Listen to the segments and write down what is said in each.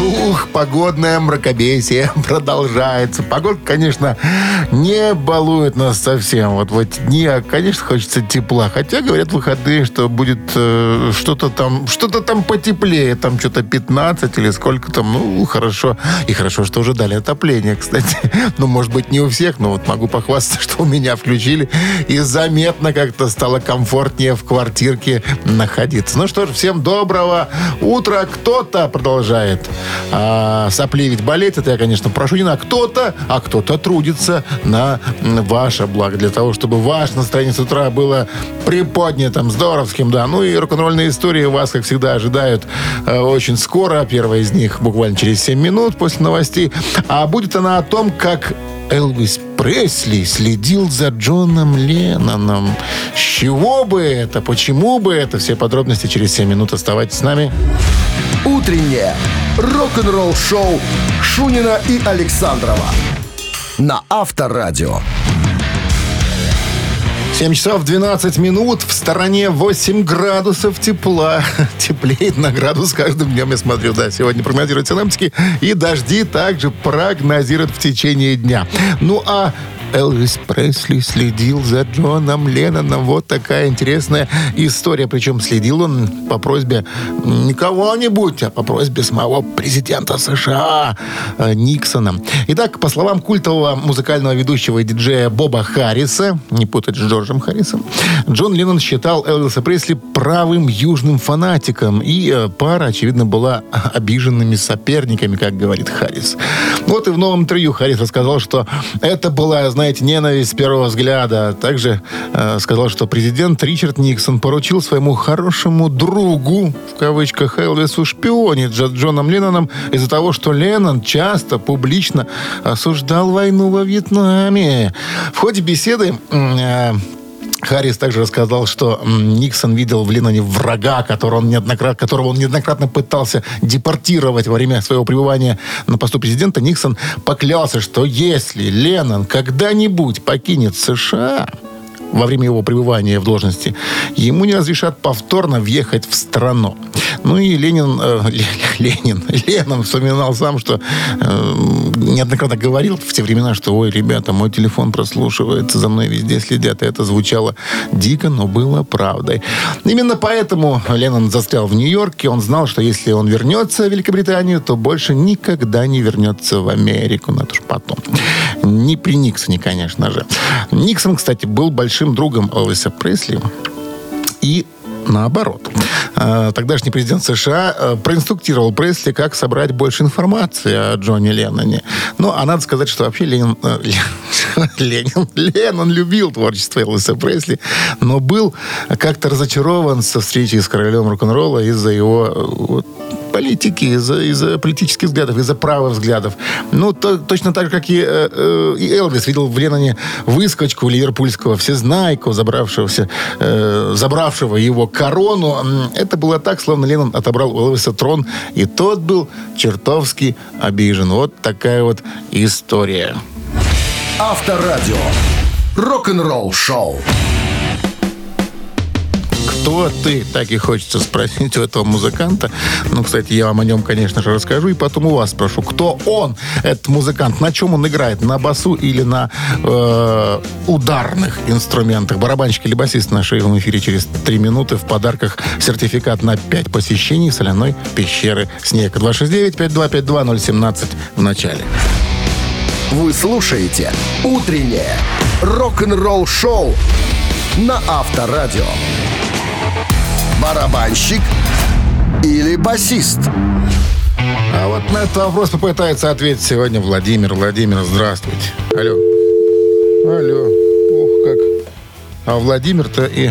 Ух, погодное мракобесие продолжается. Погода, конечно, не балует нас совсем. Вот в эти дни, а, конечно, хочется тепла. Хотя говорят выходные, что будет э, что-то там, что-то там потеплее. Там что-то 15 или сколько там. Ну, хорошо. И хорошо, что уже дали отопление, кстати. Ну, может быть, не у всех, но вот могу похвастаться, что у меня включили. И заметно как-то стало комфортнее в квартирке находиться. Ну что ж, всем доброго утра. Кто-то продолжает а, сопли ведь болеть, это я, конечно, прошу не на кто-то, а кто-то трудится на ваше благо, для того, чтобы ваше настроение с утра было приподнятым, здоровским, да. Ну и рок-н-ролльные истории вас, как всегда, ожидают э, очень скоро. Первая из них буквально через 7 минут после новостей. А будет она о том, как Элвис Пресли следил за Джоном Ленноном. С чего бы это? Почему бы это? Все подробности через 7 минут. Оставайтесь с нами. Утреннее рок-н-ролл-шоу Шунина и Александрова на Авторадио. 7 часов 12 минут. В стороне 8 градусов тепла. Теплеет на градус каждым днем, я смотрю. Да, сегодня прогнозируют синаптики. И дожди также прогнозируют в течение дня. Ну, а Элвис Пресли следил за Джоном Ленноном. Вот такая интересная история. Причем следил он по просьбе не кого-нибудь, а по просьбе самого президента США э, Никсона. Итак, по словам культового музыкального ведущего и диджея Боба Харриса, не путать с Джорджем Харрисом, Джон Леннон считал Элвиса Пресли правым южным фанатиком. И э, пара, очевидно, была обиженными соперниками, как говорит Харрис. Вот и в новом интервью Харрис рассказал, что это была, знаете, знаете, ненависть с первого взгляда. Также э, сказал, что президент Ричард Никсон поручил своему хорошему другу, в кавычках, Элвису шпионить за Джоном Ленноном из-за того, что Леннон часто публично осуждал войну во Вьетнаме. В ходе беседы э, Харрис также рассказал, что Никсон видел в Ленноне врага, которого он, неоднократно, которого он неоднократно пытался депортировать во время своего пребывания на посту президента. Никсон поклялся, что если Леннон когда-нибудь покинет США, во время его пребывания в должности, ему не разрешат повторно въехать в страну. Ну и Ленин, э, Ленин, Ленин вспоминал сам, что э, неоднократно говорил в те времена, что, ой, ребята, мой телефон прослушивается, за мной везде следят. И это звучало дико, но было правдой. Именно поэтому Леннон застрял в Нью-Йорке. Он знал, что если он вернется в Великобританию, то больше никогда не вернется в Америку. Ну, это уж потом. Не при Никсоне, конечно же. Никсон, кстати, был большим другом Элвиса Пресли. И наоборот. А, тогдашний президент США э, проинструктировал Пресли, как собрать больше информации о Джонни Ленноне. Ну, а надо сказать, что вообще Ленин, э, Ленин, Леннон любил творчество Элвиса Пресли, но был как-то разочарован со встречи с королем рок-н-ролла из-за его э, политики, из-за из политических взглядов, из-за правых взглядов. Ну, то, точно так же, как и, э, э, и Элвис видел в Ленноне выскочку ливерпульского всезнайку, забравшегося, э, забравшего его корону. Это было так, словно Леннон отобрал у Элвиса трон, и тот был чертовски обижен. Вот такая вот история. Авторадио. Рок-н-ролл шоу кто ты? Так и хочется спросить у этого музыканта. Ну, кстати, я вам о нем, конечно же, расскажу. И потом у вас спрошу, кто он, этот музыкант? На чем он играет? На басу или на э, ударных инструментах? Барабанщик или басист в эфире через три минуты. В подарках сертификат на 5 посещений соляной пещеры «Снег». 269-5252-017 в начале. Вы слушаете «Утреннее рок-н-ролл-шоу» на Авторадио барабанщик или басист? А вот на этот вопрос попытается ответить сегодня Владимир. Владимир, здравствуйте. Алло. Алло. Ух, как. А Владимир-то и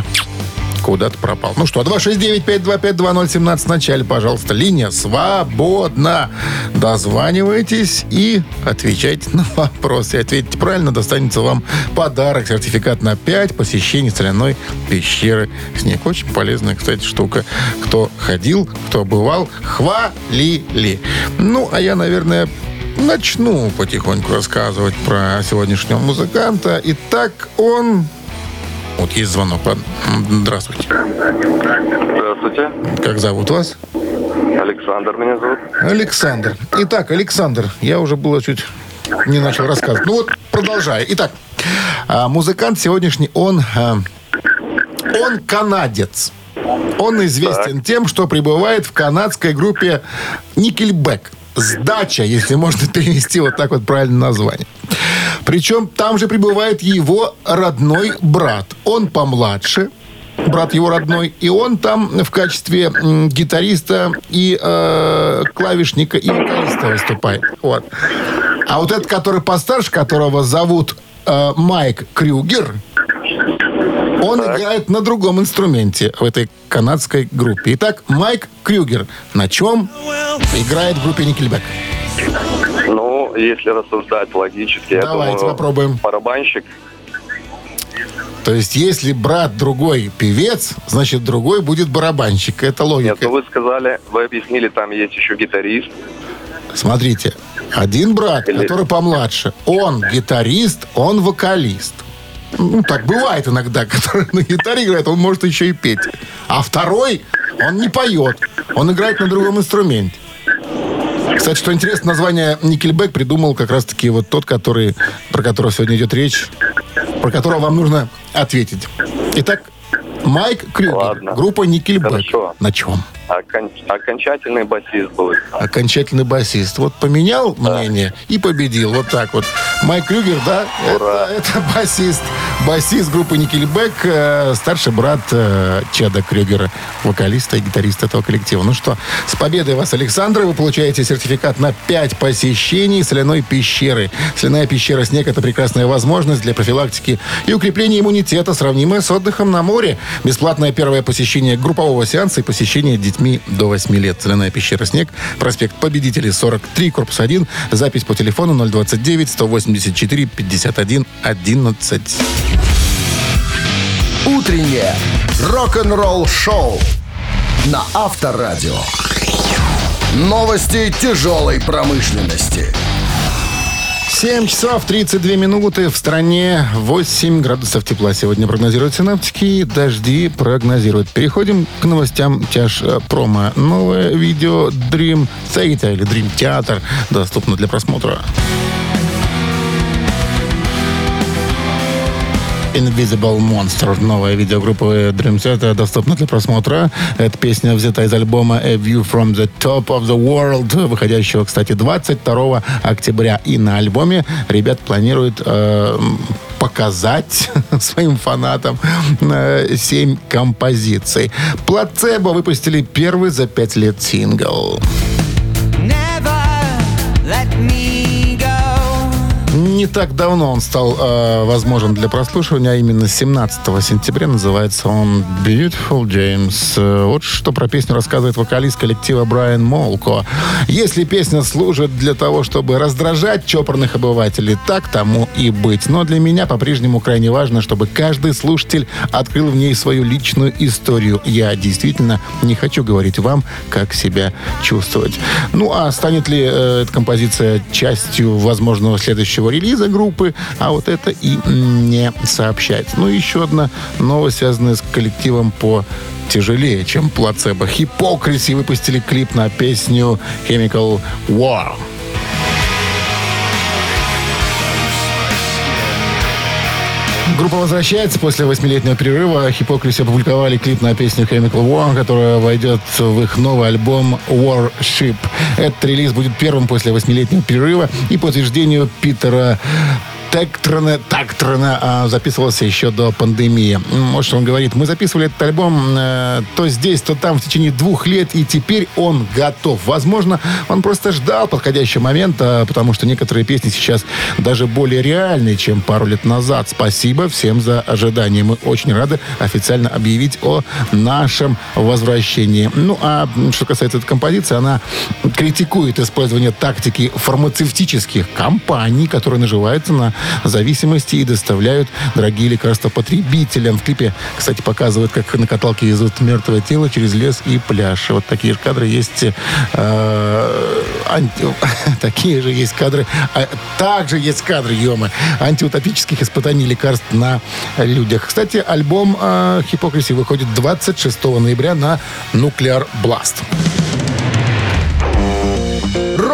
куда-то пропал. Ну что, 269-525-2017 в начале, пожалуйста. Линия свободна. Дозванивайтесь и отвечайте на вопросы. Ответите правильно, достанется вам подарок. Сертификат на 5 посещений соляной пещеры Снег. Очень полезная, кстати, штука. Кто ходил, кто бывал, хвалили. Ну, а я, наверное, начну потихоньку рассказывать про сегодняшнего музыканта. Итак, он Вот есть звонок. Ладно. Здравствуйте. Здравствуйте. Как зовут вас? Александр меня зовут. Александр. Итак, Александр, я уже было чуть не начал рассказывать. Ну вот, продолжаю. Итак, а, музыкант сегодняшний, он, а, он канадец. Он известен так. тем, что пребывает в канадской группе Nickelback. Сдача, если можно перевести вот так вот правильное название. Причем там же пребывает его родной брат. Он помладше, брат его родной, и он там в качестве гитариста и э, клавишника и вокалиста выступает. Вот. А вот этот, который постарше, которого зовут э, Майк Крюгер, он так. играет на другом инструменте в этой канадской группе. Итак, Майк Крюгер на чем играет в группе Никельбек? Ну, если рассуждать логически, Давайте я думаю, попробуем. барабанщик. То есть, если брат другой певец, значит, другой будет барабанщик. Это логика. Нет, ну вы сказали, вы объяснили, там есть еще гитарист. Смотрите, один брат, Или... который помладше, он гитарист, он вокалист. Ну, так бывает иногда, который на гитаре играет, он может еще и петь. А второй, он не поет, он играет на другом инструменте. Кстати, что интересно, название Никельбек придумал как раз-таки вот тот, который, про которого сегодня идет речь, про которого вам нужно ответить. Итак, Майк Крюгер, Ладно. группа Никельбек. Хорошо. На чем? Окон... Окончательный басист был. Окончательный басист. Вот поменял да. мнение и победил. Вот так вот. Майк Крюгер, да, это, это басист. Басист группы Никельбек, э, старший брат э, Чеда Крюгера, вокалиста и гитариста этого коллектива. Ну что, с победой вас, Александр. Вы получаете сертификат на 5 посещений соляной пещеры. Соляная пещера «Снег» — это прекрасная возможность для профилактики и укрепления иммунитета, сравнимая с отдыхом на море. Бесплатное первое посещение группового сеанса и посещение детьми до 8 лет. Соляная пещера «Снег», проспект Победителей, 43, корпус 1. Запись по телефону 029 184 51 11. Утреннее рок-н-ролл-шоу на Авторадио. Новости тяжелой промышленности. 7 часов 32 минуты. В стране 8 градусов тепла. Сегодня прогнозируют синаптики. Дожди прогнозируют. Переходим к новостям тяж э, промо. Новое видео Dream Theater или Dream Theater доступно для просмотра. Invisible Monster. Новая видеогруппа Dream Theater доступна для просмотра. Эта песня взята из альбома A View from the Top of the World, выходящего, кстати, 22 октября. И на альбоме ребят планируют э, показать своим фанатам э, 7 композиций. Плацебо выпустили первый за 5 лет сингл. Не так давно он стал э, возможен для прослушивания, а именно 17 сентября. Называется он Beautiful James. Э, вот что про песню рассказывает вокалист коллектива Брайан Молко. Если песня служит для того, чтобы раздражать чопорных обывателей, так тому и быть. Но для меня по-прежнему крайне важно, чтобы каждый слушатель открыл в ней свою личную историю. Я действительно не хочу говорить вам, как себя чувствовать. Ну, а станет ли э, эта композиция частью возможного следующего релиза? Релиза группы, а вот это и не сообщается. Ну, еще одна новость, связанная с коллективом по тяжелее, чем плацебо. Хипокриси выпустили клип на песню Chemical War. Группа возвращается после восьмилетнего перерыва. Хипокриси опубликовали клип на песню Chemical War, которая войдет в их новый альбом Warship. Этот релиз будет первым после восьмилетнего перерыва. И по утверждению Питера Тектрона, Тактрона а, записывался еще до пандемии. Вот что он говорит. Мы записывали этот альбом э, то здесь, то там в течение двух лет, и теперь он готов. Возможно, он просто ждал подходящего момента, потому что некоторые песни сейчас даже более реальные, чем пару лет назад. Спасибо всем за ожидание. Мы очень рады официально объявить о нашем возвращении. Ну, а что касается этой композиции, она критикует использование тактики фармацевтических компаний, которые наживаются на зависимости и доставляют дорогие лекарства потребителям. В клипе, кстати, показывают, как на каталке везут мертвое тело через лес и пляж. Вот такие же кадры есть. Э, анти... Такие же есть кадры. А, также есть кадры, ема, антиутопических испытаний лекарств на людях. Кстати, альбом э, «Хипокриси» выходит 26 ноября на «Нуклеар Бласт»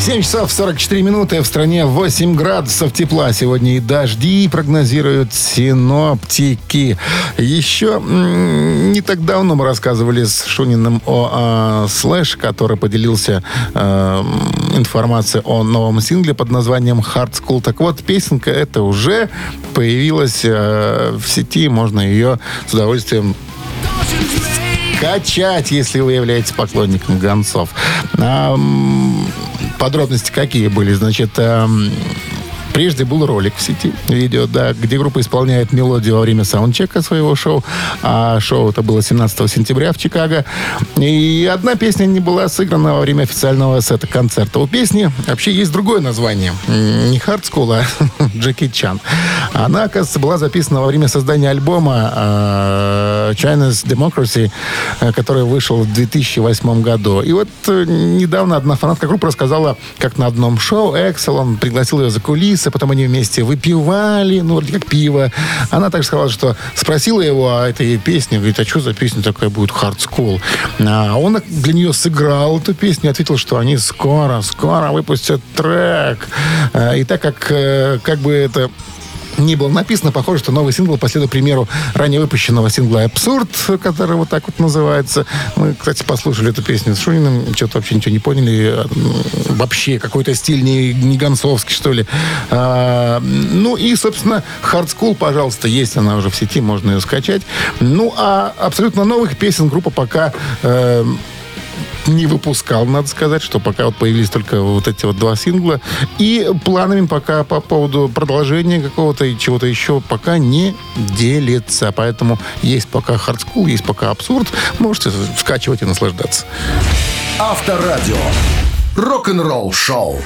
7 часов 44 минуты. В стране 8 градусов тепла. Сегодня и дожди прогнозируют синоптики. Еще не так давно мы рассказывали с Шуниным о, о Слэш, который поделился э, информацией о новом сингле под названием Hard School. Так вот, песенка эта уже появилась э, в сети. Можно ее с удовольствием качать, если вы являетесь поклонником гонцов. А, подробности какие были? Значит, эм, Прежде был ролик в сети, видео, да, где группа исполняет мелодию во время саундчека своего шоу. А шоу это было 17 сентября в Чикаго. И одна песня не была сыграна во время официального сета концерта. У песни вообще есть другое название. Не School, а Джеки Чан. Она, оказывается, была записана во время создания альбома э, China's Democracy, э, который вышел в 2008 году. И вот э, недавно одна фанатка группы рассказала, как на одном шоу Эксел, он пригласил ее за кулисы, потом они вместе выпивали, ну, вроде как пиво. Она также сказала, что спросила его о этой песне, говорит, а что за песня такая будет School? А он для нее сыграл эту песню, ответил, что они скоро, скоро выпустят трек. А, и так как, э, как бы это не было написано, похоже, что новый сингл последует примеру ранее выпущенного сингла «Абсурд», который вот так вот называется. Мы, кстати, послушали эту песню с Шуниным, что-то вообще ничего не поняли. Вообще какой-то стиль не, не гонцовский, что ли. А, ну и, собственно, «Hard School», пожалуйста, есть она уже в сети, можно ее скачать. Ну, а абсолютно новых песен группа пока... Э, не выпускал, надо сказать, что пока вот появились только вот эти вот два сингла. И планами пока по поводу продолжения какого-то и чего-то еще пока не делится. Поэтому есть пока Hard Skool, есть пока Absurd. Можете скачивать и наслаждаться. Авторадио. Рок-н-ролл шоу.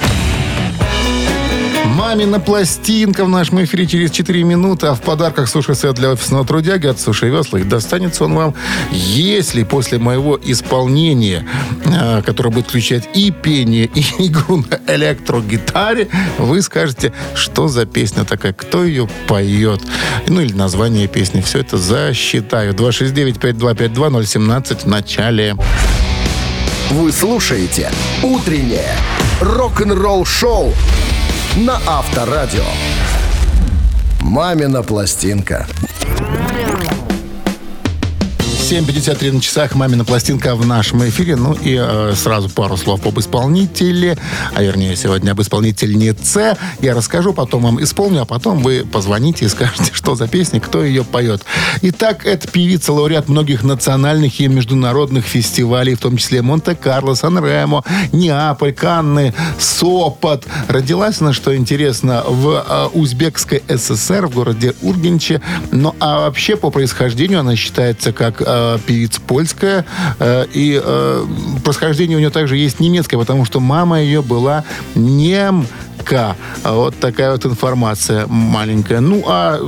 Мамина пластинка в нашем эфире через 4 минуты, а в подарках суши-сет для офисного трудяги от Суши Весла. И достанется он вам, если после моего исполнения, э, которое будет включать и пение, и игру на электрогитаре, вы скажете, что за песня такая, кто ее поет. Ну или название песни. Все это засчитаю. 269-5252-017 в начале. Вы слушаете «Утреннее рок-н-ролл-шоу» на Авторадио. «Мамина пластинка». 7.53 на часах «Мамина пластинка» в нашем эфире. Ну и э, сразу пару слов об исполнителе, а вернее сегодня об исполнительнице. Я расскажу, потом вам исполню, а потом вы позвоните и скажете, что за песня, кто ее поет. Итак, это певица, лауреат многих национальных и международных фестивалей, в том числе Монте-Карло, Сан-Ремо, Неаполь, Канны, Сопот. Родилась она, что интересно, в э, Узбекской ССР, в городе Ургенче. Ну а вообще по происхождению она считается как э, э, певица польская. Э, и э, происхождение у нее также есть немецкое, потому что мама ее была немка. Вот такая вот информация маленькая. Ну, а...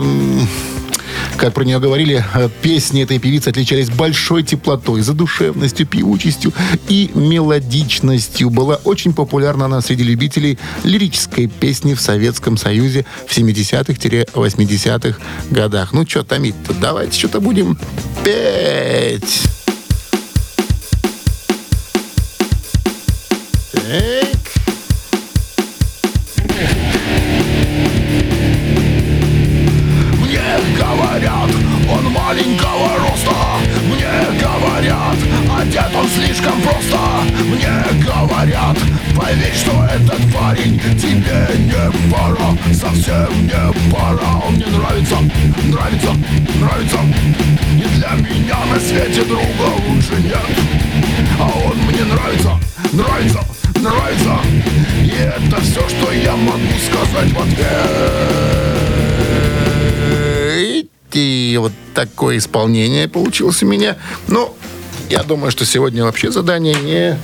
Как про нее говорили, э, песни этой певицы отличались большой теплотой, задушевностью, певучестью и мелодичностью. Была очень популярна она среди любителей лирической песни в Советском Союзе в 70-х-80-х годах. Ну, что томить-то? Давайте что-то будем петь. Исполнение получилось у меня. Ну, Я думаю, что сегодня вообще задание не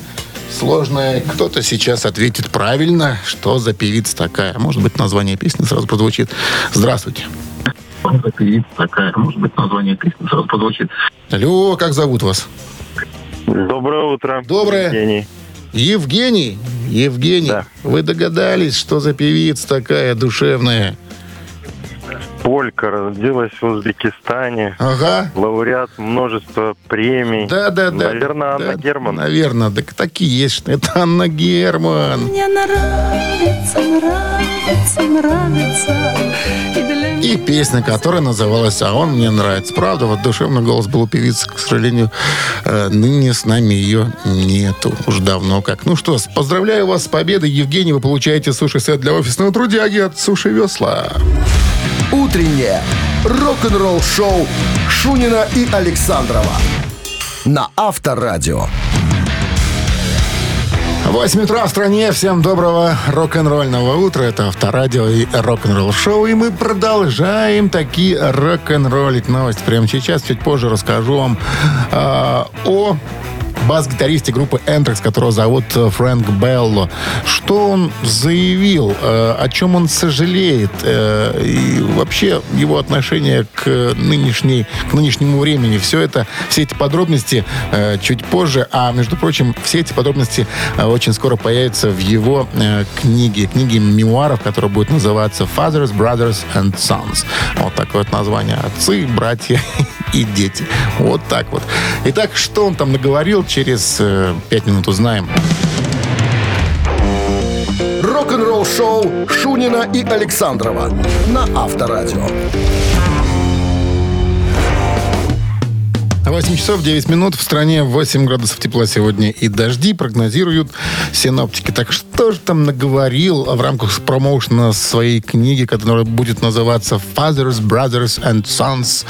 сложное. Кто-то сейчас ответит правильно, что за певица такая. Может быть, название песни сразу прозвучит. Здравствуйте. За певица такая? Может быть, название песни сразу прозвучит. Алло, как зовут вас? Доброе утро. Доброе. Евгений. Евгений. Евгений, Да. вы догадались, что за певица такая душевная? Полька родилась в Узбекистане. Ага. Лауреат множества премий. Да, да, да. Наверное, Анна Да, Герман. Наверное, так таки есть. что Это Анна Герман. Мне нравится, нравится, нравится. И для И песня, которая называлась «А он мне нравится». Правда, вот душевный голос был у певицы, к сожалению, э, ныне с нами ее нету. Уж давно как. Ну что, поздравляю вас с победой, Евгений. Вы получаете суши-сет для офисного трудяги от Суши Весла. Утреннее рок-н-ролл-шоу Шунина и Александрова на Авторадио. 8 утра в стране. Всем доброго рок-н-ролльного утра. Это Авторадио и рок-н-ролл шоу. И мы продолжаем такие рок-н-роллить новости. Прямо сейчас, чуть позже расскажу вам э, о бас-гитаристе группы Anthrax, которого зовут э, Фрэнк Белло. Что он заявил, э, о чем он сожалеет, э, и вообще его отношение к нынешней, к нынешнему времени. Все это, все эти подробности чуть позже. А, между прочим, все эти подробности очень скоро появятся в его книге, книге мемуаров, которая будет называться Fathers, Brothers and Sons. Вот такое вот название. Отцы, братья и дети. Вот так вот. Итак, что он там наговорил, через э, пять минут узнаем. Рок-н-ролл-шоу Шунина и Александрова на Авторадио. 8 часов 9 минут. В стране 8 градусов тепла сегодня и дожди прогнозируют синоптики. Так что же там наговорил в рамках промоушена своей книги, которая будет называться Fathers, Brothers and Sons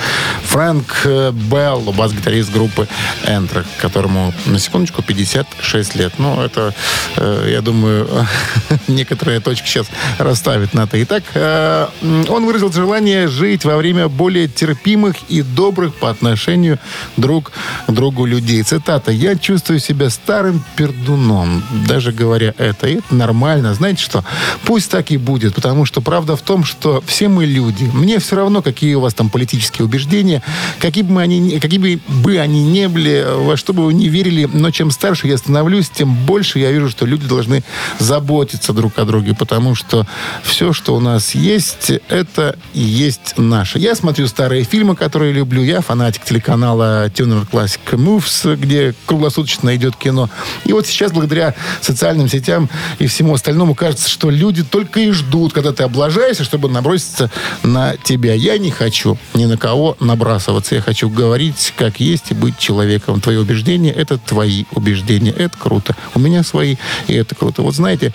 Фрэнк э, Белл, бас-гитарист группы Энтрак, которому, на секундочку, 56 лет. Ну, это, э, я думаю, некоторые точки сейчас расставят на это. Итак, э, он выразил желание жить во время более терпимых и добрых по отношению друг другу людей. Цитата. «Я чувствую себя старым пердуном, даже говоря это. И это нормально. Знаете что? Пусть так и будет, потому что правда в том, что все мы люди. Мне все равно, какие у вас там политические убеждения, какие бы, мы они, ни- какие бы они не были, во что бы вы не верили, но чем старше я становлюсь, тем больше я вижу, что люди должны заботиться друг о друге, потому что все, что у нас есть, это и есть наше. Я смотрю старые фильмы, которые люблю. Я фанатик телеканала Tuner Classic Moves, где круглосуточно идет кино. И вот сейчас, благодаря социальным сетям и всему остальному, кажется, что люди только и ждут, когда ты облажаешься, чтобы наброситься на тебя. Я не хочу ни на кого набрасываться. Я хочу говорить, как есть, и быть человеком. Твои убеждения — это твои убеждения. Это круто. У меня свои, и это круто. Вот знаете,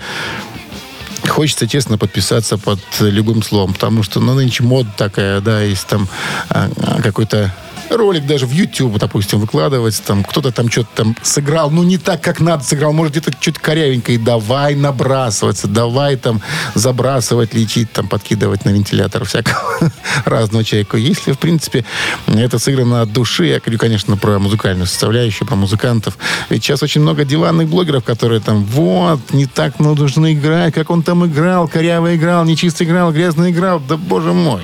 Хочется, честно, подписаться под любым словом, потому что, ну, нынче мода такая, да, есть там а, а, какой-то ролик даже в YouTube, допустим, выкладывать, там кто-то там что-то там сыграл, ну, не так, как надо сыграл, может, где-то что-то корявенько, и давай набрасываться, давай там забрасывать, лечить, там, подкидывать на вентилятор всякого разного человека. Если, в принципе, это сыграно от души, я говорю, конечно, про музыкальную составляющую, про музыкантов, ведь сейчас очень много диванных блогеров, которые там, вот, не так нужно играть, как он там играл, коряво играл, нечисто играл, грязно играл, да боже мой.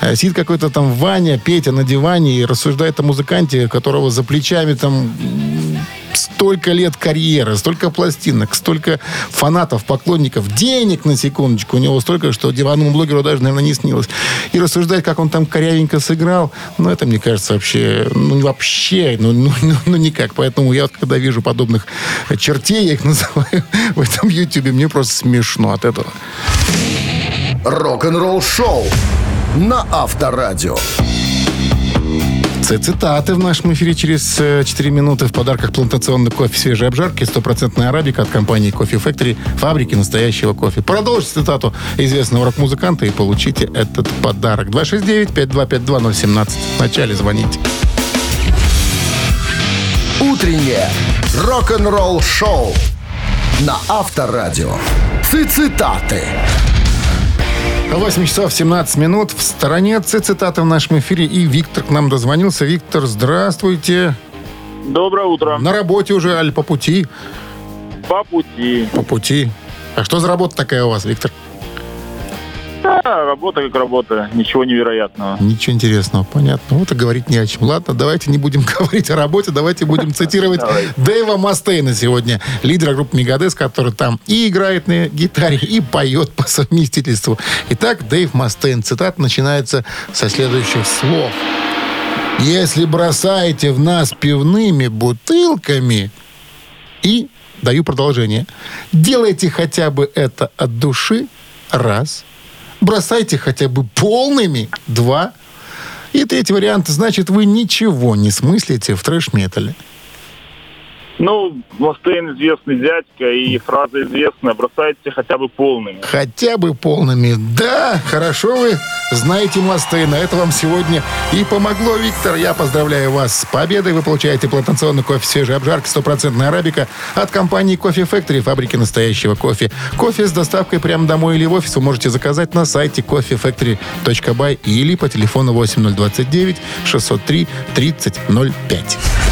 Э, Сидит какой-то там Ваня, Петя на диване и рассуждает о музыканте, которого за плечами там столько лет карьеры, столько пластинок, столько фанатов, поклонников, денег на секундочку. У него столько, что диванному блогеру даже, наверное, не снилось. И рассуждать, как он там корявенько сыграл, ну, это, мне кажется, вообще, ну, вообще, ну, ну, ну, ну, никак. Поэтому я вот, когда вижу подобных чертей, я их называю в этом ютюбе, мне просто смешно от этого. Рок-н-ролл-шоу на Авторадио. Ц- Цитаты в нашем эфире через э, 4 минуты. В подарках плантационный кофе свежей обжарки, стопроцентная арабика от компании Кофе Factory, фабрики настоящего кофе. Продолжите цитату известного рок-музыканта и получите этот подарок. 269-5252-017. Вначале звоните. Утреннее рок-н-ролл-шоу на Авторадио. Цитаты. 8 часов 17 минут. В стороне цитаты в нашем эфире. И Виктор к нам дозвонился. Виктор, здравствуйте. Доброе утро. На работе уже, аль по пути? По пути. По пути. А что за работа такая у вас, Виктор? Работа как работа. Ничего невероятного. Ничего интересного, понятно. Вот и говорить не о чем. Ладно, давайте не будем говорить о работе, давайте будем цитировать. Дэйва Мастейна сегодня, лидера группы Мегадес, который там и играет на гитаре, и поет по совместительству. Итак, Дэйв Мастейн, цитата начинается со следующих слов. «Если бросаете в нас пивными бутылками...» И даю продолжение. «Делайте хотя бы это от души, раз. Бросайте хотя бы полными, два. И третий вариант, значит, вы ничего не смыслите в трэш-метале. Ну, Мастейн известный дядька, и фраза известная, бросайте хотя бы полными. Хотя бы полными. Да, хорошо вы знаете Мастейна. Это вам сегодня и помогло, Виктор. Я поздравляю вас с победой. Вы получаете плантационный кофе свежей обжарки, стопроцентная арабика от компании Кофе Factory, фабрики настоящего кофе. Кофе с доставкой прямо домой или в офис вы можете заказать на сайте coffeefactory.by или по телефону 8029 603 3005.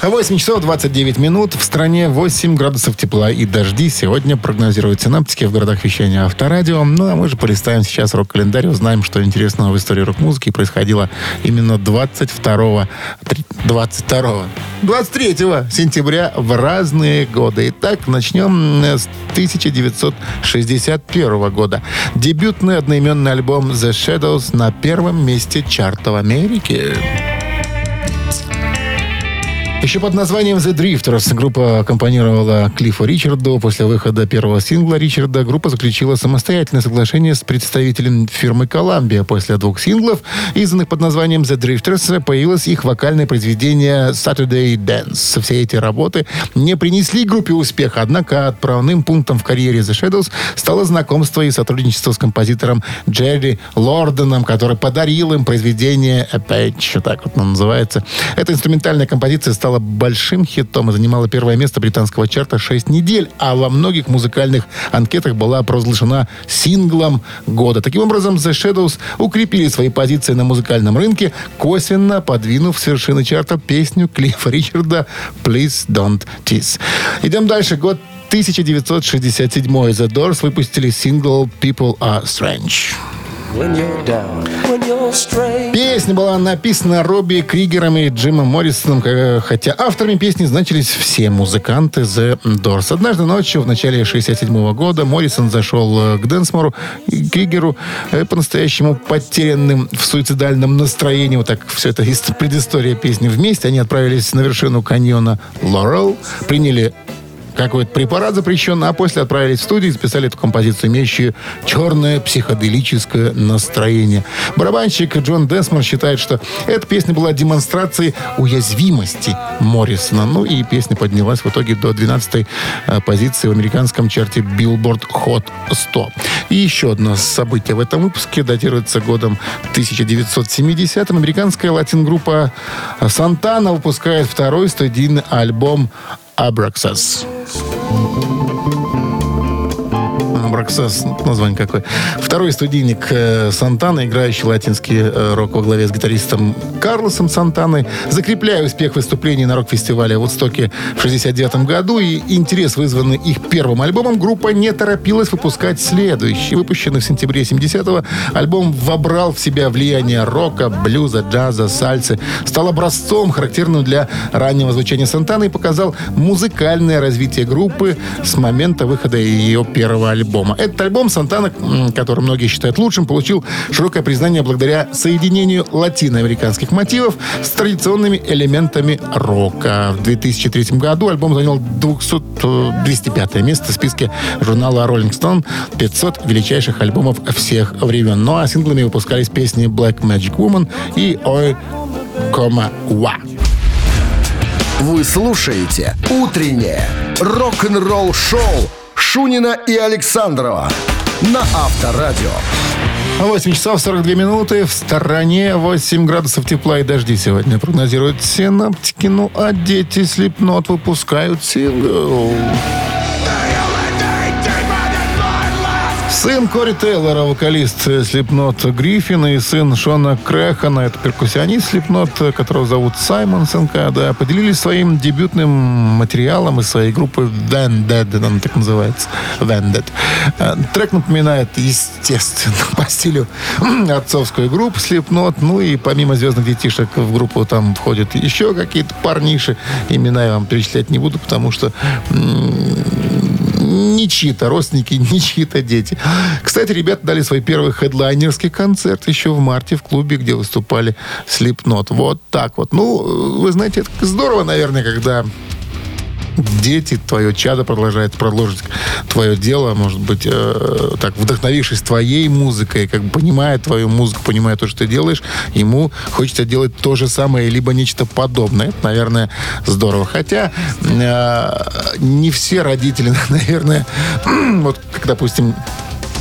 8 часов 29 минут. В стране 8 градусов тепла и дожди. Сегодня прогнозируют синаптики в городах вещания Авторадио. Ну, а мы же полистаем сейчас рок-календарь, узнаем, что интересного в истории рок-музыки происходило именно 22 три- 22 23 сентября в разные годы. Итак, начнем э, с 1961 года. Дебютный одноименный альбом The Shadows на первом месте чарта в Америке. Еще под названием The Drifters группа аккомпанировала Клиффу Ричарду. После выхода первого сингла Ричарда группа заключила самостоятельное соглашение с представителем фирмы Columbia. После двух синглов, изданных под названием The Drifters, появилось их вокальное произведение Saturday Dance. Все эти работы не принесли группе успеха, однако отправным пунктом в карьере The Shadows стало знакомство и сотрудничество с композитором Джерри Лорденом, который подарил им произведение A Page, так вот оно называется. Эта инструментальная композиция стала большим хитом и занимала первое место британского чарта 6 недель, а во многих музыкальных анкетах была провозглашена синглом года. Таким образом, The Shadows укрепили свои позиции на музыкальном рынке, косвенно подвинув с вершины чарта песню Клиффа Ричарда «Please Don't Tease». Идем дальше. Год 1967 The Doors выпустили сингл «People Are Strange». Песня была написана Робби Кригером и Джимом Моррисоном, хотя авторами песни значились все музыканты The Doors. Однажды ночью, в начале 67 года, Моррисон зашел э, к Дэнсмору и Кригеру э, по-настоящему потерянным в суицидальном настроении. Вот так все это предыстория песни вместе. Они отправились на вершину каньона Лорел, приняли какой-то препарат запрещенный, а после отправились в студию и записали эту композицию, имеющую черное психоделическое настроение. Барабанщик Джон Десмор считает, что эта песня была демонстрацией уязвимости Моррисона. Ну и песня поднялась в итоге до 12-й э, позиции в американском чарте Billboard Hot 100. И еще одно событие в этом выпуске датируется годом 1970-м. Американская латин-группа Сантана выпускает второй студийный альбом Абраксас. Абраксас, название какое. Второй студийник э, Сантана, играющий латинский э, рок во главе с гитаристом Карлосом Сантаной, закрепляя успех выступлений на рок-фестивале в Вудстоке в 69 году и интерес, вызванный их первым альбомом, группа не торопилась выпускать следующий. Выпущенный в сентябре 70-го, альбом вобрал в себя влияние рока, блюза, джаза, сальсы, стал образцом, характерным для раннего звучания Сантаны и показал музыкальное развитие группы с момента выхода ее первого альбома. Этот альбом Сантана, который многие считают лучшим, получил широкое признание благодаря соединению латиноамериканских мотивов с традиционными элементами рока. В 2003 году альбом занял 200, э, 205 место в списке журнала Rolling Stone 500 величайших альбомов всех времен. Ну а синглами выпускались песни Black Magic Woman и Ой, кома, Ва. Вы слушаете «Утреннее рок-н-ролл-шоу» Шунина и Александрова на Авторадио. 8 часов 42 минуты. В стороне 8 градусов тепла и дожди сегодня прогнозируют синаптики. Ну, а дети Слепнот выпускают сингл. Сын Кори Тейлора, вокалист Слепнот Гриффина, и сын Шона Крэхана, это перкуссионист Слепнот, которого зовут Саймон СНК, да, поделились своим дебютным материалом из своей группы Vended, она так называется, Vended. Э, Трек напоминает, естественно, по стилю отцовскую группу Слепнот, ну и помимо «Звездных детишек» в группу там входят еще какие-то парниши, имена я вам перечислять не буду, потому что не чьи-то родственники, не чьи-то дети. Кстати, ребята дали свой первый хедлайнерский концерт еще в марте в клубе, где выступали Slipknot. Вот так вот. Ну, вы знаете, это здорово, наверное, когда дети, твое чадо продолжает продолжить твое дело, может быть, э, так, вдохновившись твоей музыкой, как бы понимая твою музыку, понимая то, что ты делаешь, ему хочется делать то же самое, либо нечто подобное. Это, наверное, здорово. Хотя э, не все родители, наверное, вот, как, допустим,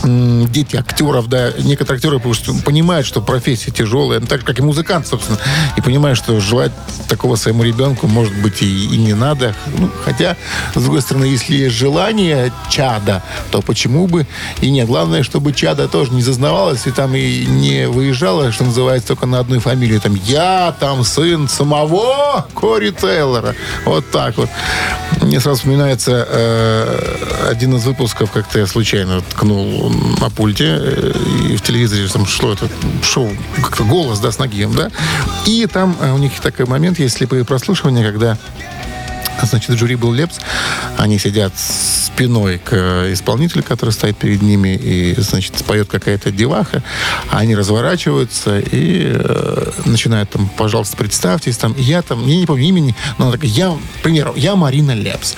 дети актеров, да, некоторые актеры понимают, что профессия тяжелая, ну, так как и музыкант, собственно, и понимают, что желать такого своему ребенку, может быть, и, и не надо. Ну, хотя, с другой стороны, если есть желание чада, то почему бы и нет. Главное, чтобы чада тоже не зазнавалась и там и не выезжала, что называется, только на одной фамилии. Там я, там сын самого Кори Тейлора. Вот так вот. Мне сразу вспоминается э, один из выпусков, как-то я случайно ткнул на пульте, э, и в телевизоре там шло это шоу, как-то голос, да, с Нагием, да. И там э, у них такой момент, есть слепые прослушивания, когда Значит, жюри был Лепс. Они сидят спиной к э, исполнителю, который стоит перед ними, и, значит, поет какая-то деваха. А они разворачиваются и э, начинают там, пожалуйста, представьтесь, там, я там, я не помню имени, но она такая, я, к примеру, я Марина Лепс.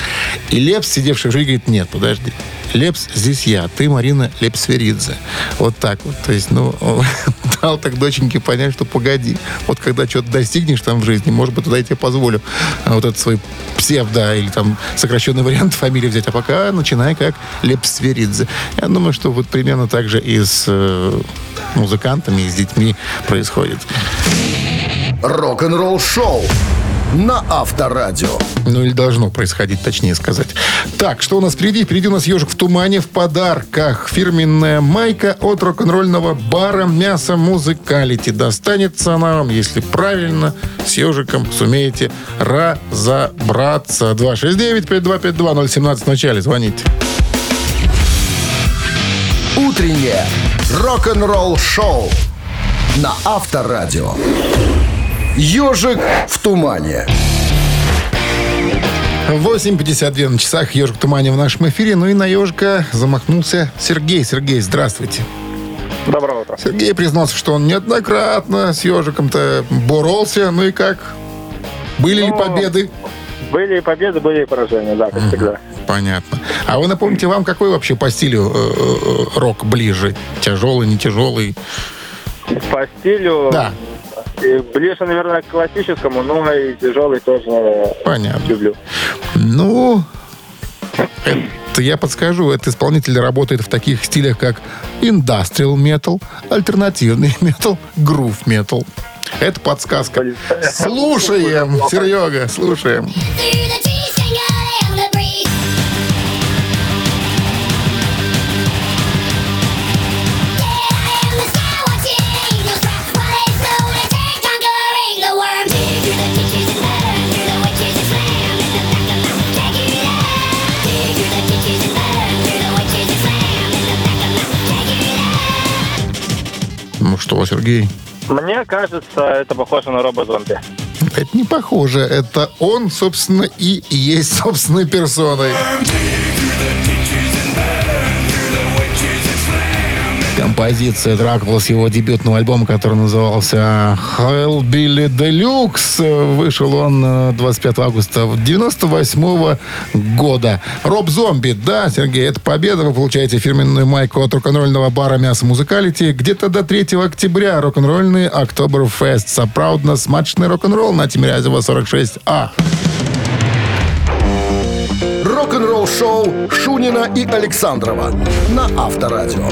И Лепс, сидевший в жюри, говорит, нет, подожди, Лепс здесь я, ты Марина Лепсверидзе. Вот так вот. То есть, ну, дал так доченьке понять, что погоди. Вот когда что-то достигнешь там в жизни, может быть, тогда я тебе позволю а, вот этот свой псевдо или там сокращенный вариант фамилии взять. А пока начинай как Лепсверидзе. Я думаю, что вот примерно так же и с э, музыкантами, и с детьми происходит. Рок-н-ролл шоу на Авторадио. Ну, или должно происходить, точнее сказать. Так, что у нас впереди? Впереди у нас «Ежик в тумане» в подарках. Фирменная майка от рок-н-ролльного бара «Мясо Музыкалити». Достанется она вам, если правильно, с ежиком сумеете разобраться. 269-5252-017 в начале. Звоните. Утреннее рок-н-ролл шоу на Авторадио. Ежик в тумане. 8.52 на часах. «Ежик в тумане» в нашем эфире. Ну и на ежика замахнулся Сергей. Сергей, здравствуйте. Доброе утро. Сергей признался, что он неоднократно с ежиком-то боролся. Ну и как? Были ли Ну, победы? Были и победы, были и поражения, да, как всегда. Понятно. А вы напомните, вам какой вообще по стилю э, э, рок ближе? Тяжелый, не тяжелый? По стилю Да. Э, ближе, наверное, к классическому, но и тяжелый тоже Понятно. люблю. Ну, это я подскажу. Этот исполнитель работает в таких стилях, как industrial metal, альтернативный metal, groove metal. Это подсказка. Слушаем, Серега, слушаем. Что, Сергей? Мне кажется, это похоже на робо-зомби. Это не похоже. Это он, собственно, и есть собственной персоной. Композиция Дракула с его дебютного альбома, который назывался Hellbilly Deluxe. Вышел он э, 25 августа 98 года. Роб Зомби, да, Сергей, это победа. Вы получаете фирменную майку от рок-н-ролльного бара «Мясо Музыкалити». Где-то до 3 октября рок-н-ролльный Октоберфест. Соправдно смачный рок-н-ролл на Тимирязева 46А. Рок-н-ролл шоу Шунина и Александрова на Авторадио.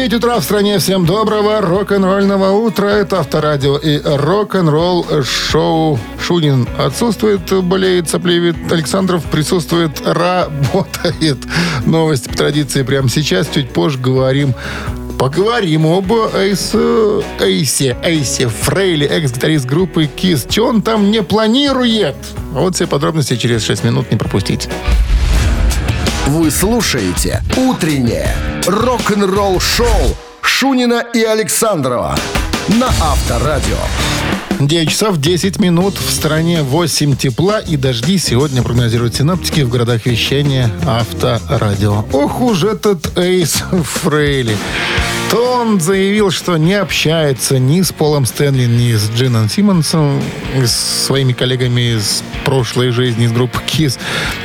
9 9 утра в стране. Всем доброго рок-н-ролльного утра. Это Авторадио и рок-н-ролл шоу. Шунин отсутствует, болеет, соплевит. Александров присутствует, работает. Новости по традиции прямо сейчас. Чуть позже говорим Поговорим об Эйс, Эйсе, Эйсе Фрейли, экс-гитарист группы Kiss. Че он там не планирует? Вот все подробности через 6 минут не пропустите. Вы слушаете «Утреннее рок-н-ролл-шоу» Шунина и Александрова на Авторадио. 9 часов 10 минут. В стране 8 тепла и дожди. Сегодня прогнозируют синаптики в городах вещания Авторадио. Ох уж этот Эйс Фрейли. То он заявил, что не общается ни с Полом Стэнли, ни с Джином Симмонсом, с своими коллегами из прошлой жизни, из группы Kiss,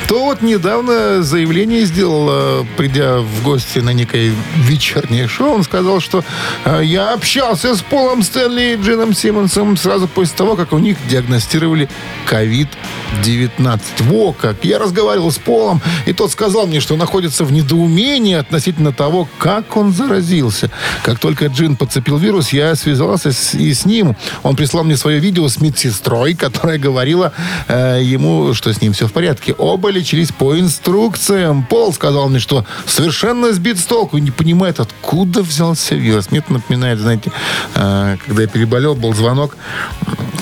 то вот недавно заявление сделал, э, придя в гости на некое вечернее шоу, он сказал, что э, я общался с Полом Стэнли и Джином Симмонсом сразу после того, как у них диагностировали COVID-19. Во как! Я разговаривал с Полом, и тот сказал мне, что находится в недоумении относительно того, как он заразился. Как только Джин подцепил вирус, я связался с, и с ним. Он прислал мне свое видео с медсестрой, которая говорила э, ему, что с ним все в порядке. Оба лечились по инструкциям. Пол сказал мне, что совершенно сбит с толку не понимает, откуда взялся вирус. Мне это напоминает, знаете, э, когда я переболел, был звонок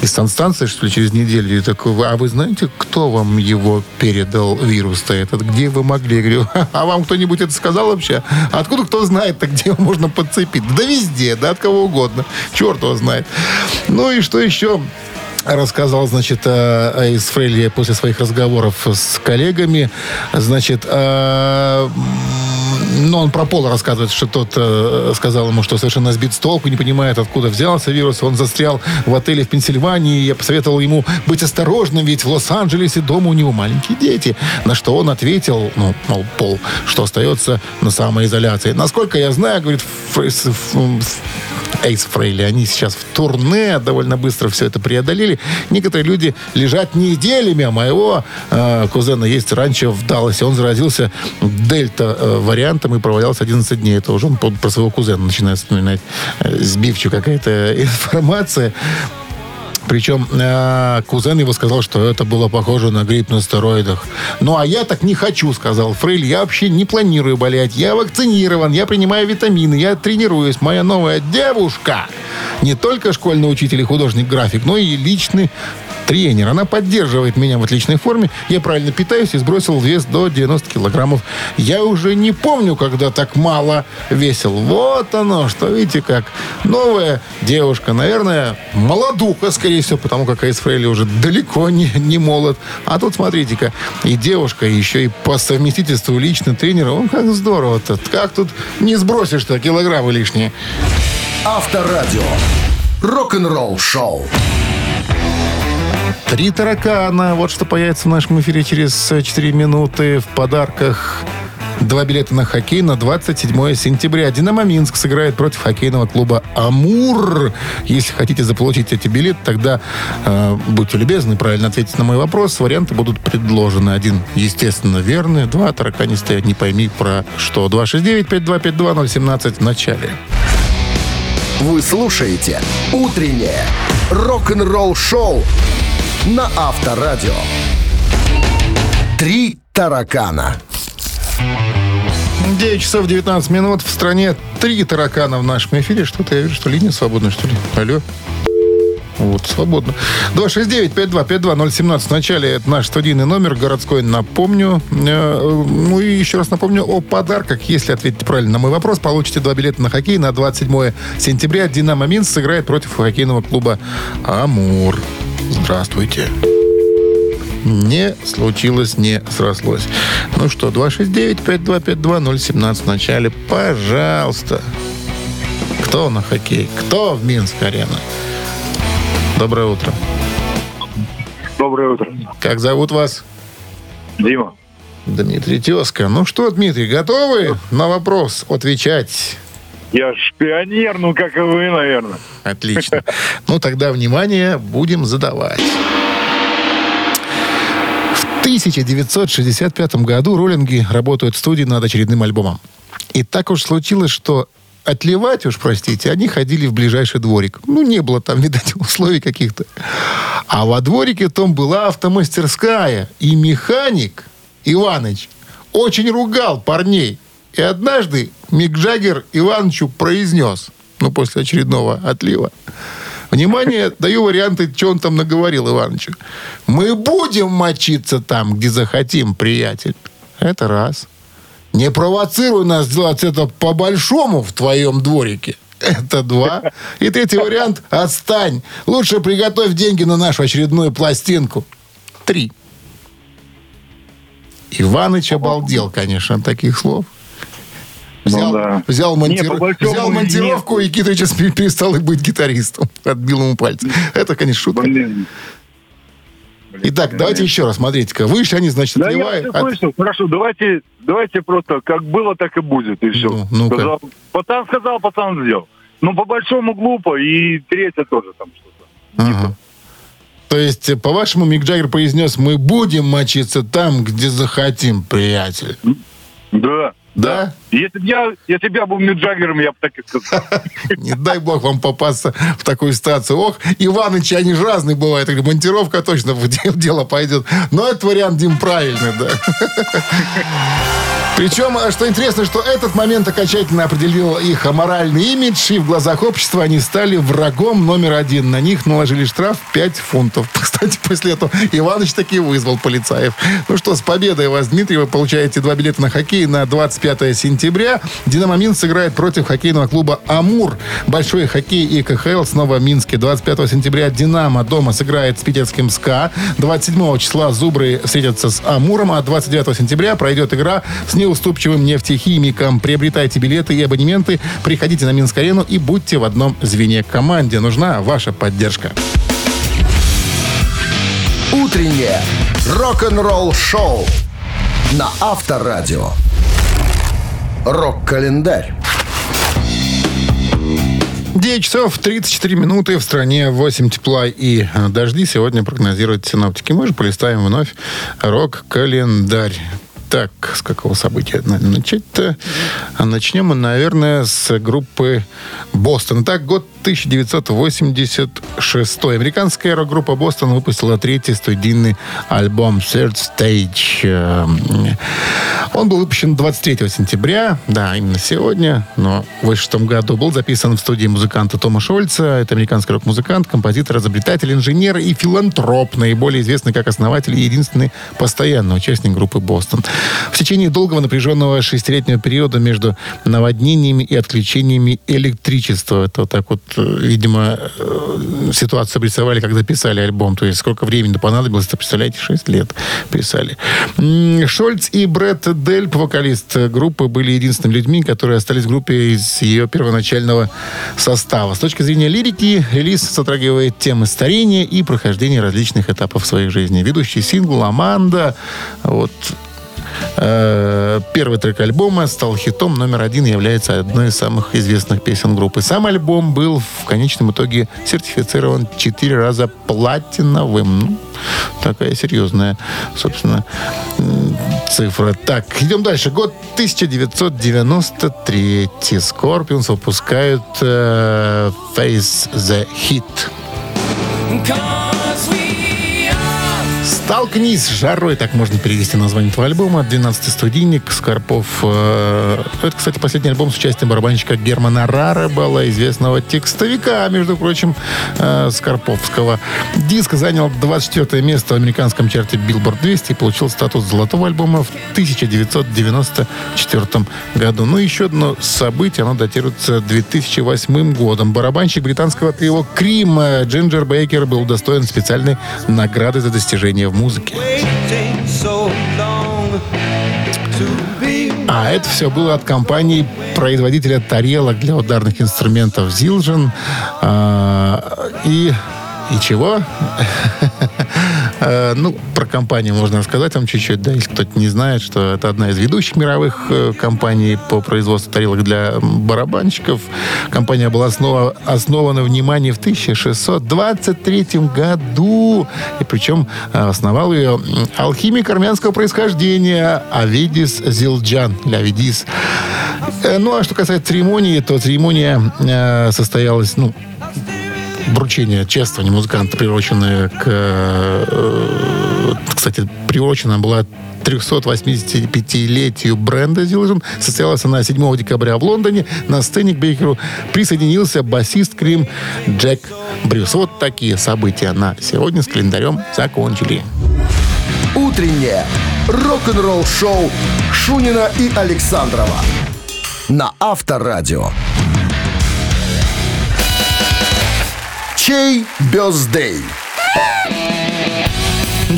из санстанции, что ли, через неделю. И такой, а вы знаете, кто вам его передал, вирус-то этот? Где вы могли? Я говорю, а вам кто-нибудь это сказал вообще? Откуда кто знает-то, где можно подцепить? Да везде, да от кого угодно. Черт его знает. Ну и что еще? рассказал, значит, э, Эйс Фрейли после своих разговоров с коллегами. Значит, э, м, ну, он про Пола рассказывает, что тот э, сказал ему, что совершенно сбит с толку, не понимает, откуда взялся вирус. Он застрял в отеле в Пенсильвании. Я посоветовал ему быть осторожным, ведь в Лос-Анджелесе дома у него маленькие дети. На что он ответил, ну, мол, Пол, что остается на самоизоляции. Насколько я знаю, говорит, Эйс Фрейли, они сейчас в турне, довольно быстро все это преодолели. Некоторые люди лежат неделями, а моего э, кузена есть раньше в Далласе. Он заразился дельта-вариантом и провалялся 11 дней. Это уже он про своего кузена начинает вспоминать. Э, Сбивчивая какая-то информация. Причем э, кузен его сказал, что это было похоже на грипп на стероидах. Ну, а я так не хочу, сказал Фрейль. Я вообще не планирую болеть. Я вакцинирован, я принимаю витамины, я тренируюсь. Моя новая девушка не только школьный учитель и художник-график, но и личный тренер. Она поддерживает меня в отличной форме. Я правильно питаюсь и сбросил вес до 90 килограммов. Я уже не помню, когда так мало весил. Вот оно, что видите как. Новая девушка, наверное, молодуха, скорее всего, потому как Айс Фрейли уже далеко не, не молод. А тут, смотрите-ка, и девушка, и еще и по совместительству личный тренер. О, как здорово-то. Как тут не сбросишь-то килограммы лишние. Авторадио. Рок-н-ролл шоу. Три таракана. Вот что появится в нашем эфире через э, 4 минуты в подарках. Два билета на хоккей на 27 сентября. «Динамо Минск» сыграет против хоккейного клуба «Амур». Если хотите заполучить эти билеты, тогда э, будьте любезны, правильно ответить на мой вопрос. Варианты будут предложены. Один, естественно, верный. Два тараканистые, не пойми про что. 269-5252-017 в начале. Вы слушаете «Утреннее рок-н-ролл шоу» на Авторадио. Три таракана. 9 часов 19 минут. В стране три таракана в нашем эфире. Что-то я вижу, что линия свободна, что ли? Алло. Вот, свободно. 269-5252-017. В это наш студийный номер, городской, напомню. Э, Ну и еще раз напомню о подарках. Если ответите правильно на мой вопрос, получите два билета на хоккей на 27 сентября. «Динамо Минск» сыграет против хоккейного клуба «Амур». Здравствуйте. Не случилось, не срослось. Ну что, 269-5252-017 в начале. Пожалуйста. Кто на хоккей? Кто в Минск-арена? Доброе утро. Доброе утро. Как зовут вас? Дима. Дмитрий Тезка. Ну что, Дмитрий, готовы на вопрос отвечать? Я ж пионер, ну как и вы, наверное. Отлично. Ну тогда, внимание, будем задавать. В 1965 году роллинги работают в студии над очередным альбомом. И так уж случилось, что отливать, уж простите, они ходили в ближайший дворик. Ну, не было там, видать, условий каких-то. А во дворике том была автомастерская. И механик Иваныч очень ругал парней. И однажды Мик Джаггер Иванычу произнес, ну, после очередного отлива, Внимание, даю варианты, что он там наговорил Иванычу. Мы будем мочиться там, где захотим, приятель. Это раз. Не провоцируй нас делать это по-большому в твоем дворике. Это два. И третий вариант – отстань. Лучше приготовь деньги на нашу очередную пластинку. Три. Иваныч обалдел, конечно, от таких слов. Взял, Ну да. взял, монтир- Не, большому взял монтировку, и Китрич пере- перестал быть гитаристом. Отбил ему пальцы. Это, конечно, шутка. Блин. Итак, давайте еще раз, смотрите-ка. Выше они, значит, Да я отливают. от- слышал. Хорошо, давайте, давайте просто как было, так и будет, и все. Ну, ну-ка. сказал, пацан сказал, пацан сделал. Ну, по-большому глупо, и третье тоже там что-то. Ага. То есть, э, по-вашему, Мик Джаггер произнес, мы будем мочиться там, где захотим, приятель. Да. Да? Если бы я, если б я был Мик Джаггером, я бы так и сказал. Не дай бог вам попасться в такую ситуацию. Ох, Иванычи, они же разные бывают. Монтировка точно в де- в дело пойдет. Но этот вариант, Дим, правильный, да. Причем, а, что интересно, что этот момент окончательно определил их моральный имидж, и в глазах общества они стали врагом номер один. На них наложили штраф 5 фунтов. Кстати, после этого Иваныч таки вызвал полицаев. Ну что, с победой вас, Дмитрий, вы получаете два билета на хоккей на 25 сентября. «Динамо Минск» сыграет против хоккейного клуба «Амур». Большой хоккей и КХЛ снова в Минске. 25 сентября «Динамо» дома сыграет с питерским «СКА». 27 числа «Зубры» встретятся с «Амуром», а 29 сентября пройдет игра с неуступчивым нефтехимиком. Приобретайте билеты и абонементы, приходите на Минск-арену и будьте в одном звене. Команде нужна ваша поддержка. Утреннее рок-н-ролл-шоу на Авторадио. Рок-календарь. 9 часов 34 минуты в стране 8 тепла и э, дожди. Сегодня прогнозируют синоптики. Мы же полистаем вновь рок-календарь. Так, с какого события на- начать-то? А Начнем мы, наверное, с группы Бостон. Так, год 1986. Американская рок-группа Бостон выпустила третий студийный альбом Third Stage. Эм, Он был выпущен 23 сентября, да, именно сегодня, но в 86 году был записан в студии музыканта Тома Шольца. Это американский рок-музыкант, композитор, изобретатель, инженер и филантроп, наиболее известный как основатель и единственный постоянный участник группы «Бостон». В течение долгого напряженного шестилетнего периода между наводнениями и отключениями электричества, это вот так вот, видимо, э, ситуацию обрисовали, когда писали альбом. То есть сколько времени понадобилось, это, представляете, 6 лет писали. Шольц и Бретт Дельп, вокалист группы, были единственными людьми, которые остались в группе из ее первоначального состава. С точки зрения лирики, релиз затрагивает темы старения и прохождения различных этапов своей жизни. Ведущий сингл «Аманда», вот, Э, Первый трек альбома стал хитом номер один является одной из самых известных песен группы. Сам альбом был в конечном итоге сертифицирован четыре раза платиновым. Ну, такая серьезная, собственно, цифра. Так, идем дальше. Год 1993. Scorpions выпускают э, Face the Hit. «Столкнись с жарой», так можно перевести название этого альбома. 12-й студийник Скорпов. э, Это, кстати, последний альбом с участием барабанщика Германа Раребала, известного текстовика, между прочим, э, Скорповского. Диск занял 24 место в американском чарте Billboard 200 и получил статус золотого альбома в 1994 году. Ну, еще одно событие, оно датируется 2008 годом. Барабанщик британского трио Крим э, Джинджер Бейкер был удостоен специальной награды за достижения в музыке. А это все было от компании производителя тарелок для ударных инструментов Zildjian. А, и и чего? Э, Ну, про компанию можно рассказать вам чуть-чуть, да, если кто-то не знает, что это одна из ведущих мировых э, компаний по производству тарелок для барабанщиков. Компания была основа- основана, внимание, в 1623 году. И причем э, основал ее алхимик армянского происхождения Авидис Зилджан, или Ну, а что касается церемонии, то церемония э, состоялась, ну, вручение чествования музыканта, приуроченное к... э, кстати, приурочена была 385-летию бренда Zildjian. Состоялась она 7 декабря в Лондоне. На сцене к Бейкеру присоединился басист Крим Джек Брюс. Вот такие события на сегодня с календарем закончили. Утреннее рок-н-ролл-шоу Шунина и Александрова на Авторадио. Чей бездей?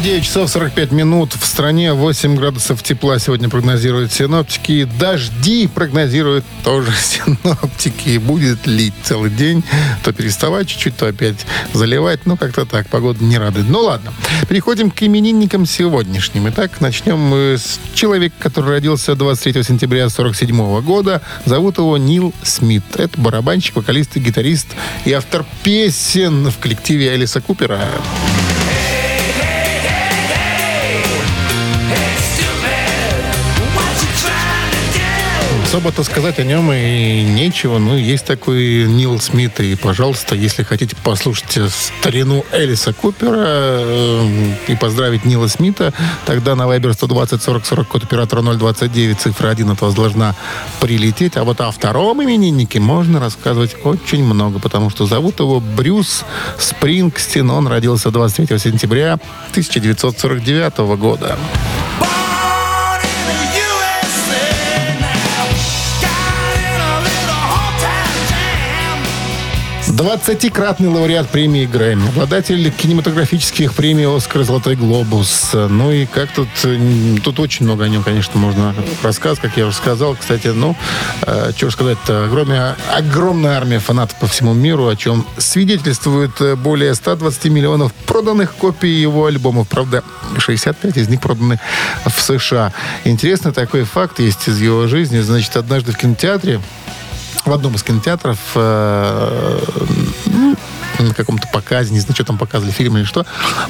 9 часов 45 минут. В стране 8 градусов тепла сегодня прогнозируют синоптики. Дожди прогнозируют тоже синоптики. Будет лить целый день. То переставать чуть-чуть, то опять заливать. Ну, как-то так. Погода не радует. Ну, ладно. Переходим к именинникам сегодняшним. Итак, начнем мы с человека, который родился 23 сентября 47 года. Зовут его Нил Смит. Это барабанщик, вокалист и гитарист и автор песен в коллективе Элиса Купера. Особо-то сказать о нем и нечего. Ну, есть такой Нил Смит. И, пожалуйста, если хотите послушать старину Элиса Купера э, и поздравить Нила Смита, тогда на Viber 120 40 40 код оператора 029, цифра 1 от вас должна прилететь. А вот о втором имениннике можно рассказывать очень много, потому что зовут его Брюс Спрингстин. Он родился 23 сентября 1949 года. 20-кратный лауреат премии Грэмми, обладатель кинематографических премий «Оскар» «Золотой глобус». Ну и как тут... Тут очень много о нем, конечно, можно рассказать, как я уже сказал. Кстати, ну, э, что сказать-то, огромная, огромная армия фанатов по всему миру, о чем свидетельствует э, более 120 миллионов проданных копий его альбомов. Правда, 65 из них проданы в США. Интересный такой факт есть из его жизни. Значит, однажды в кинотеатре в одном из кинотеатров э, ну, на каком-то показе, не знаю, что там показывали, фильм или что,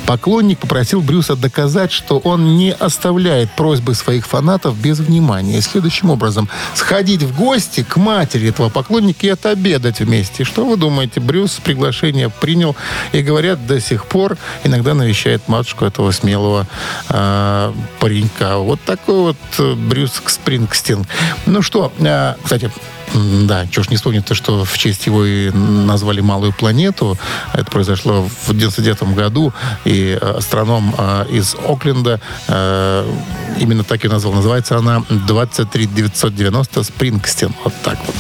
поклонник попросил Брюса доказать, что он не оставляет просьбы своих фанатов без внимания. Следующим образом, сходить в гости к матери этого поклонника и отобедать вместе. Что вы думаете? Брюс приглашение принял и, говорят, до сих пор иногда навещает матушку этого смелого э, паренька. Вот такой вот э, Брюс Спрингстин. Ну что, э, кстати, Да, чего ж не вспомнить, то, что в честь его и назвали «Малую планету». Это произошло в 99 году, и э, астроном э, из Окленда э, именно так и назвал. Называется она 23990 Спрингстен. Вот так вот.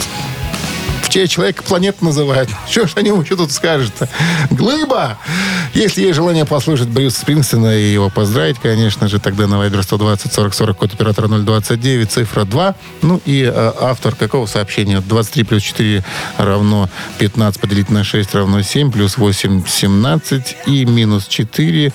В честь человека планету называют. Что ж о нем еще тут скажет-то? Глыба! Если есть желание послушать Брюса Спрингстена и его поздравить, конечно же, тогда на Viber 120 40 40 код оператора 029, цифра 2. Ну и э, автор какого сообщения? 23 плюс 4 равно 15 поделить на 6 равно 7, плюс 8 17 и минус 4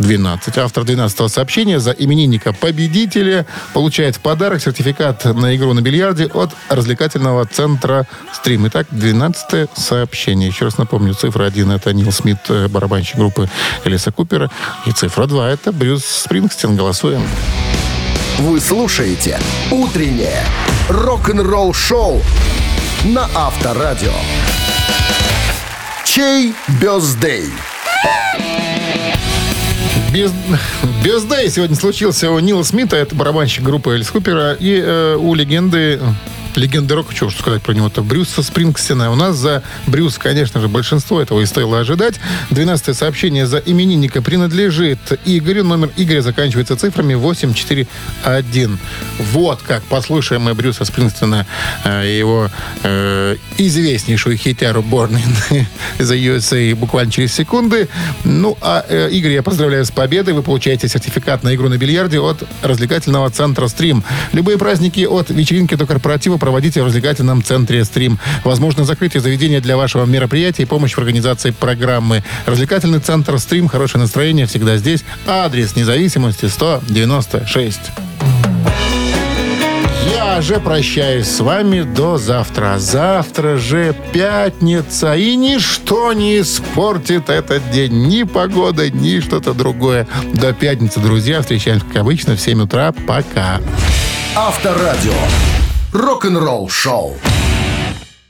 12. Автор 12-го сообщения за именинника победителя получает в подарок сертификат на игру на бильярде от развлекательного центра «Стрим». Итак, 12 сообщение. Еще раз напомню, цифра 1 это Нил Смит, э, барабанщик группы Элиса Купера. И цифра 2 это Брюс Спрингстин. Голосуем. Вы слушаете «Утреннее рок-н-ролл-шоу» на Авторадио. Чей бездей? Без, бездай сегодня случился у Нила Смита, это барабанщик группы Элис Купера, и э, у легенды легенды рока, что сказать про него-то, Брюса Спрингстина. У нас за Брюс, конечно же, большинство этого и стоило ожидать. 12 сообщение за именинника принадлежит Игорю. Номер Игоря заканчивается цифрами 841. Вот как. Послушаем мы Брюса Спрингстина э, и его э, известнейшую хитяру Born in the USA буквально через секунды. Ну, а э, Игорь, я поздравляю с победой. Вы получаете сертификат на игру на бильярде от развлекательного центра «Стрим». Любые праздники от вечеринки до корпоратива проводите в развлекательном центре «Стрим». Возможно, закрытие заведения для вашего мероприятия и помощь в организации программы. Развлекательный центр «Стрим». Хорошее настроение всегда здесь. Адрес независимости 196. Я же прощаюсь с вами до завтра. Завтра же пятница, и ничто не испортит этот день. Ни погода, ни что-то другое. До пятницы, друзья. Встречаемся, как обычно, в 7 утра. Пока. Авторадио. Рок-н-ролл шоу.